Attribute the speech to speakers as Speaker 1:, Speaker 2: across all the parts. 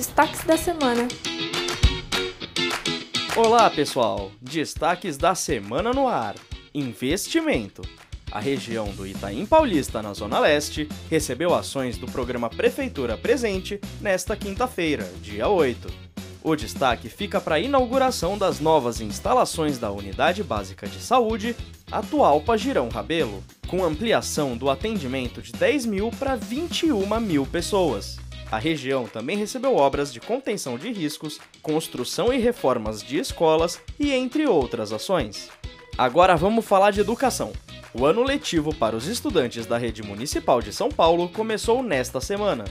Speaker 1: Destaques da semana.
Speaker 2: Olá, pessoal! Destaques da semana no ar. Investimento. A região do Itaim Paulista, na Zona Leste, recebeu ações do programa Prefeitura Presente nesta quinta-feira, dia 8. O destaque fica para a inauguração das novas instalações da Unidade Básica de Saúde, atual Pagirão Rabelo, com ampliação do atendimento de 10 mil para 21 mil pessoas. A região também recebeu obras de contenção de riscos, construção e reformas de escolas e entre outras ações. Agora vamos falar de educação. O ano letivo para os estudantes da rede municipal de São Paulo começou nesta semana.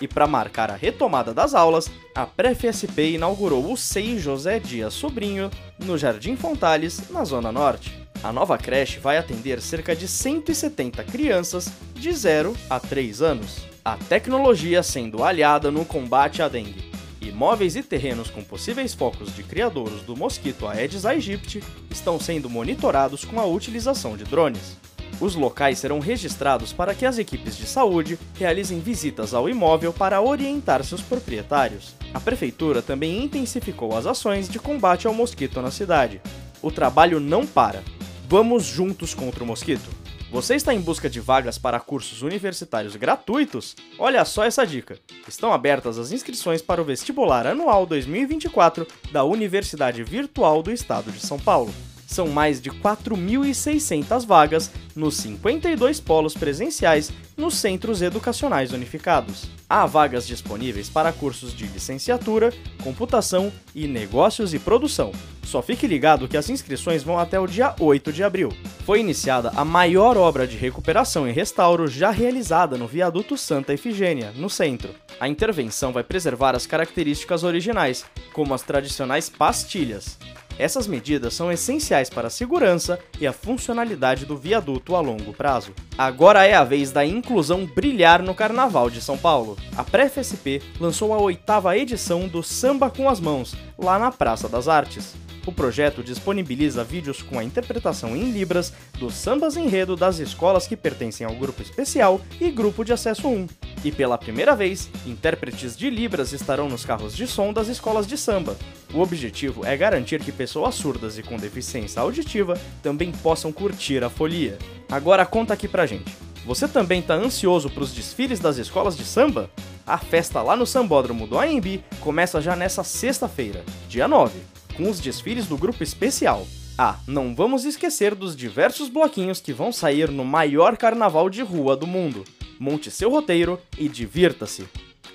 Speaker 2: E para marcar a retomada das aulas, a PrefSP inaugurou o SEI José Dias Sobrinho, no Jardim Fontales, na Zona Norte. A nova creche vai atender cerca de 170 crianças de 0 a 3 anos. A tecnologia sendo aliada no combate à dengue. Imóveis e terrenos com possíveis focos de criadouros do mosquito Aedes aegypti estão sendo monitorados com a utilização de drones. Os locais serão registrados para que as equipes de saúde realizem visitas ao imóvel para orientar seus proprietários. A prefeitura também intensificou as ações de combate ao mosquito na cidade. O trabalho não para. Vamos juntos contra o mosquito. Você está em busca de vagas para cursos universitários gratuitos? Olha só essa dica! Estão abertas as inscrições para o vestibular anual 2024 da Universidade Virtual do Estado de São Paulo. São mais de 4.600 vagas nos 52 polos presenciais nos centros educacionais unificados. Há vagas disponíveis para cursos de licenciatura, computação e negócios e produção. Só fique ligado que as inscrições vão até o dia 8 de abril. Foi iniciada a maior obra de recuperação e restauro já realizada no viaduto Santa Efigênia, no centro. A intervenção vai preservar as características originais, como as tradicionais pastilhas. Essas medidas são essenciais para a segurança e a funcionalidade do viaduto a longo prazo. Agora é a vez da inclusão brilhar no Carnaval de São Paulo. A PrefSP lançou a oitava edição do Samba com as Mãos, lá na Praça das Artes. O projeto disponibiliza vídeos com a interpretação em Libras dos sambas enredo das escolas que pertencem ao Grupo Especial e Grupo de Acesso 1. E pela primeira vez, intérpretes de Libras estarão nos carros de som das escolas de samba. O objetivo é garantir que pessoas surdas e com deficiência auditiva também possam curtir a folia. Agora conta aqui pra gente. Você também tá ansioso para os desfiles das escolas de samba? A festa lá no Sambódromo do AMB começa já nessa sexta-feira, dia 9 com os desfiles do grupo especial. Ah, não vamos esquecer dos diversos bloquinhos que vão sair no maior carnaval de rua do mundo. Monte seu roteiro e divirta-se.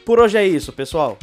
Speaker 2: Por hoje é isso, pessoal.